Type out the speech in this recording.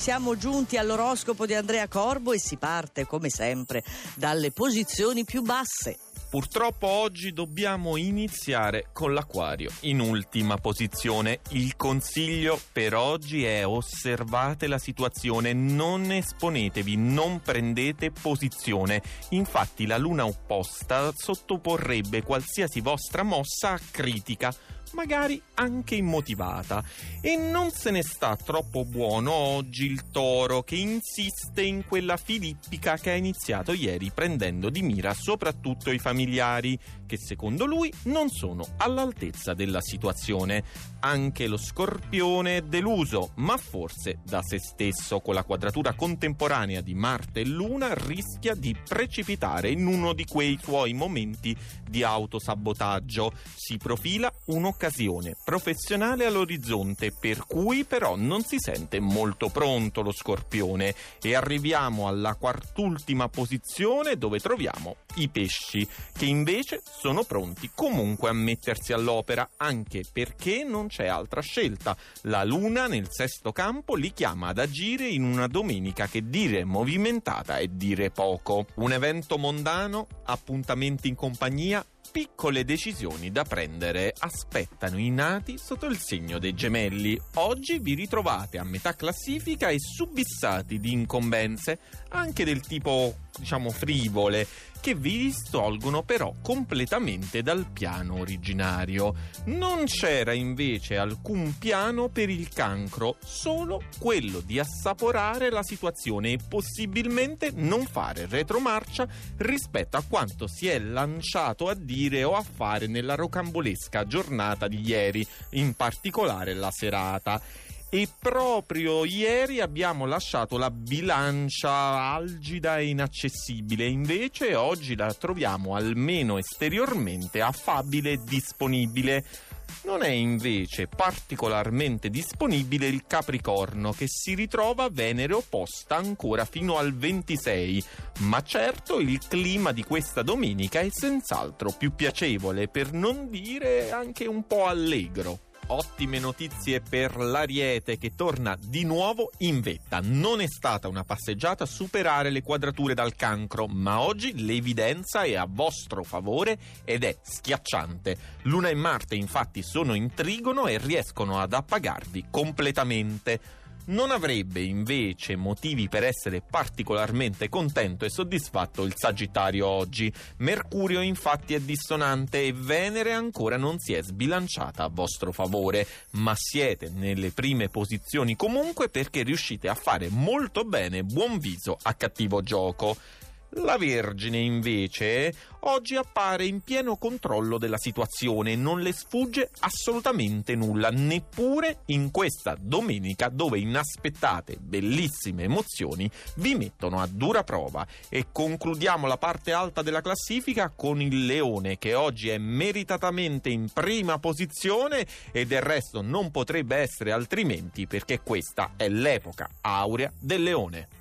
Siamo giunti all'oroscopo di Andrea Corbo e si parte, come sempre, dalle posizioni più basse. Purtroppo oggi dobbiamo iniziare con l'acquario. In ultima posizione, il consiglio per oggi è osservate la situazione, non esponetevi, non prendete posizione. Infatti la luna opposta sottoporrebbe qualsiasi vostra mossa a critica magari anche immotivata. E non se ne sta troppo buono oggi il toro che insiste in quella filippica che ha iniziato ieri prendendo di mira soprattutto i familiari che secondo lui non sono all'altezza della situazione. Anche lo scorpione è deluso, ma forse da se stesso con la quadratura contemporanea di Marte e Luna rischia di precipitare in uno di quei suoi momenti di autosabotaggio. Si profila un'occasione professionale all'orizzonte per cui però non si sente molto pronto lo scorpione e arriviamo alla quartultima posizione dove troviamo i pesci che invece sono pronti comunque a mettersi all'opera anche perché non c'è altra scelta. La luna nel sesto campo li chiama ad agire in una domenica che dire movimentata è dire poco. Un evento mondano, appuntamenti in compagnia, piccole decisioni da prendere aspettano i nati sotto il segno dei gemelli. Oggi vi ritrovate a metà classifica e subissati di incombenze, anche del tipo, diciamo, frivole, che vi distolgono però completamente dal piano originario. Non c'era invece alcun piano per il cancro, solo quello di assaporare la situazione e possibilmente non fare retromarcia rispetto a quanto si è lanciato a dire o a fare nella rocambolesca giornata di ieri, in particolare la serata e proprio ieri abbiamo lasciato la bilancia algida e inaccessibile, invece oggi la troviamo almeno esteriormente affabile e disponibile. Non è invece particolarmente disponibile il Capricorno che si ritrova Venere opposta ancora fino al 26, ma certo il clima di questa domenica è senz'altro più piacevole, per non dire anche un po' allegro. Ottime notizie per l'Ariete che torna di nuovo in vetta. Non è stata una passeggiata superare le quadrature dal cancro, ma oggi l'evidenza è a vostro favore ed è schiacciante. Luna e Marte infatti sono in trigono e riescono ad appagarvi completamente non avrebbe invece motivi per essere particolarmente contento e soddisfatto il Sagittario oggi. Mercurio infatti è dissonante e Venere ancora non si è sbilanciata a vostro favore, ma siete nelle prime posizioni comunque perché riuscite a fare molto bene buon viso a cattivo gioco. La Vergine, invece, oggi appare in pieno controllo della situazione, non le sfugge assolutamente nulla, neppure in questa domenica dove inaspettate, bellissime emozioni vi mettono a dura prova. E concludiamo la parte alta della classifica con il Leone, che oggi è meritatamente in prima posizione e del resto non potrebbe essere altrimenti perché questa è l'epoca aurea del Leone.